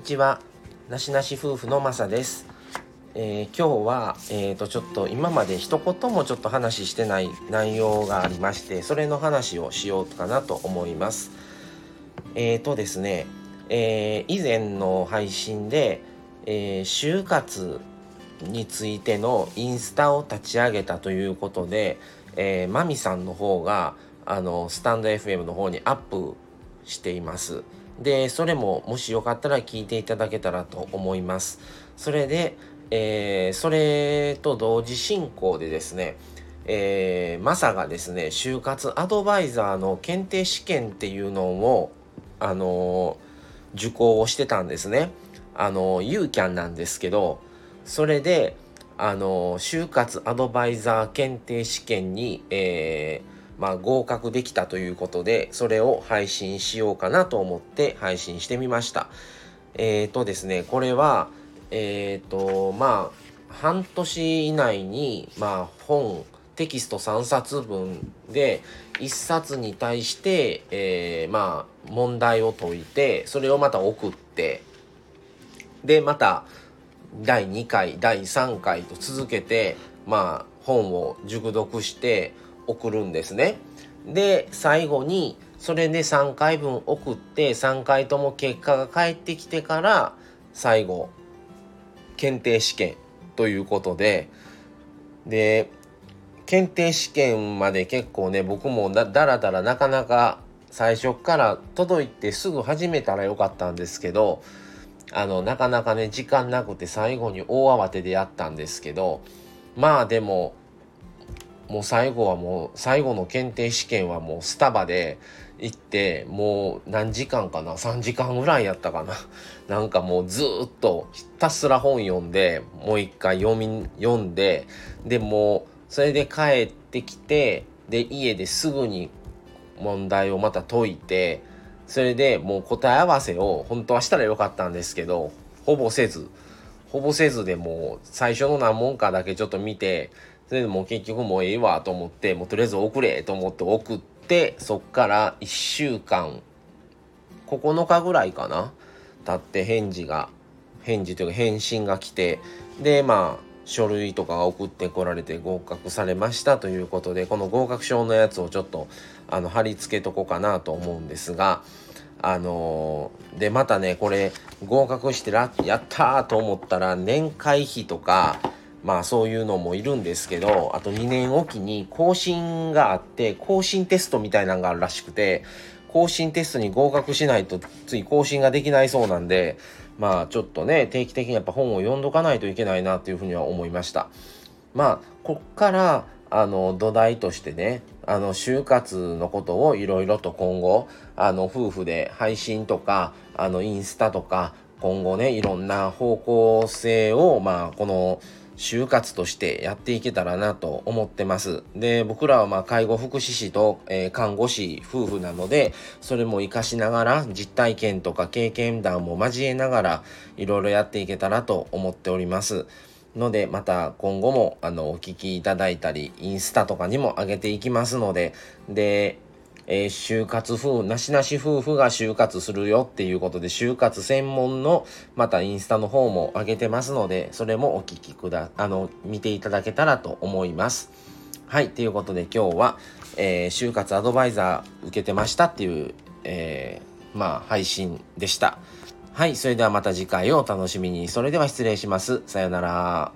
にちは。なしなし夫婦のまさです、えー今日は、えー、とちょっと今まで一言もちょっと話してない内容がありましてそれの話をしようかなと思います。えーとですね、えー以前の配信で、え就活についてのインスタを立ち上げたということで、えーマミさんの方があのスタンド FM の方にアップしています。でそれももしよかったら聞いていただけたらと思います。それで、えーそれと同時進行でですね、えーマサがですね就活アドバイザーの検定試験っていうのをあのー受講をしてたんですね。あのユーキャンなんですけどそれであの就活アドバイザー検定試験に、えーまあ、合格できたということでそれを配信しようかなと思って配信してみました。えっ、とですねこれはえっ、とまあ半年以内に、まあ、本テキスト3冊分で1冊に対して、えーまあ問題を解いてそれをまた送ってでまた第2回第3回と続けてまあ本を熟読して送るんですね。で最後にそれで3回分送って3回とも結果が返ってきてから最後検定試験ということでで検定試験まで結構ね僕もだらだらなかなか最初から届いてすぐ始めたらよかったんですけどあのなかなかね時間なくて最後に大慌てでやったんですけどまあでももう最後はもう最後の検定試験はもうスタバで行ってもう何時間かな？3時間ぐらいやったかな？なんかもうずっとひたすら本読んでもう一回読み読んででもうそれで帰ってきてで家ですぐに問題をまた解いてそれでもう答え合わせを本当はしたらよかったんですけどほぼせず。ほぼせずでもう最初の何問かだけちょっと見てそれでもう結局もうええわと思ってもうとりあえず送れと思って送ってそっから1週間9日ぐらいかな経って返事が返事というか返信が来てでまあ書類とかが送ってこられて合格されましたということでこの合格証のやつをちょっとあの貼り付けとこうかなと思うんですがあのーでまたねこれ合格してらやったーと思ったら年会費とかまあそういうのもいるんですけどあと2年おきに更新があって更新テストみたいなのがあるらしくて更新テストに合格しないとつい更新ができないそうなんでまあちょっとね定期的にやっぱ本を読んどかないといけないなっていうふうには思いました。まあこっからあの土台としてねあの就活のことをいろいろと今後あの夫婦で配信とかあのインスタとか今後ねいろんな方向性をまあこの就活としてやっていけたらなと思ってます。で、僕らはまあ介護福祉士と、えー看護師夫婦なので、それも活かしながら実体験とか経験談も交えながらいろいろやっていけたらと思っております。ので、また今後もあのお聞きいただいたり、インスタとかにも上げていきますので、で、えー就活夫、なしなし夫婦が就活するよっていうことで、就活専門のまたインスタの方も上げてますので、それもお聞きくだ、あの、見ていただけたらと思います。はい、ということで今日は、えー就活アドバイザー受けてましたっていう、えーまあ、配信でした。はい、それではまた次回をお楽しみに。それでは失礼します。さよなら。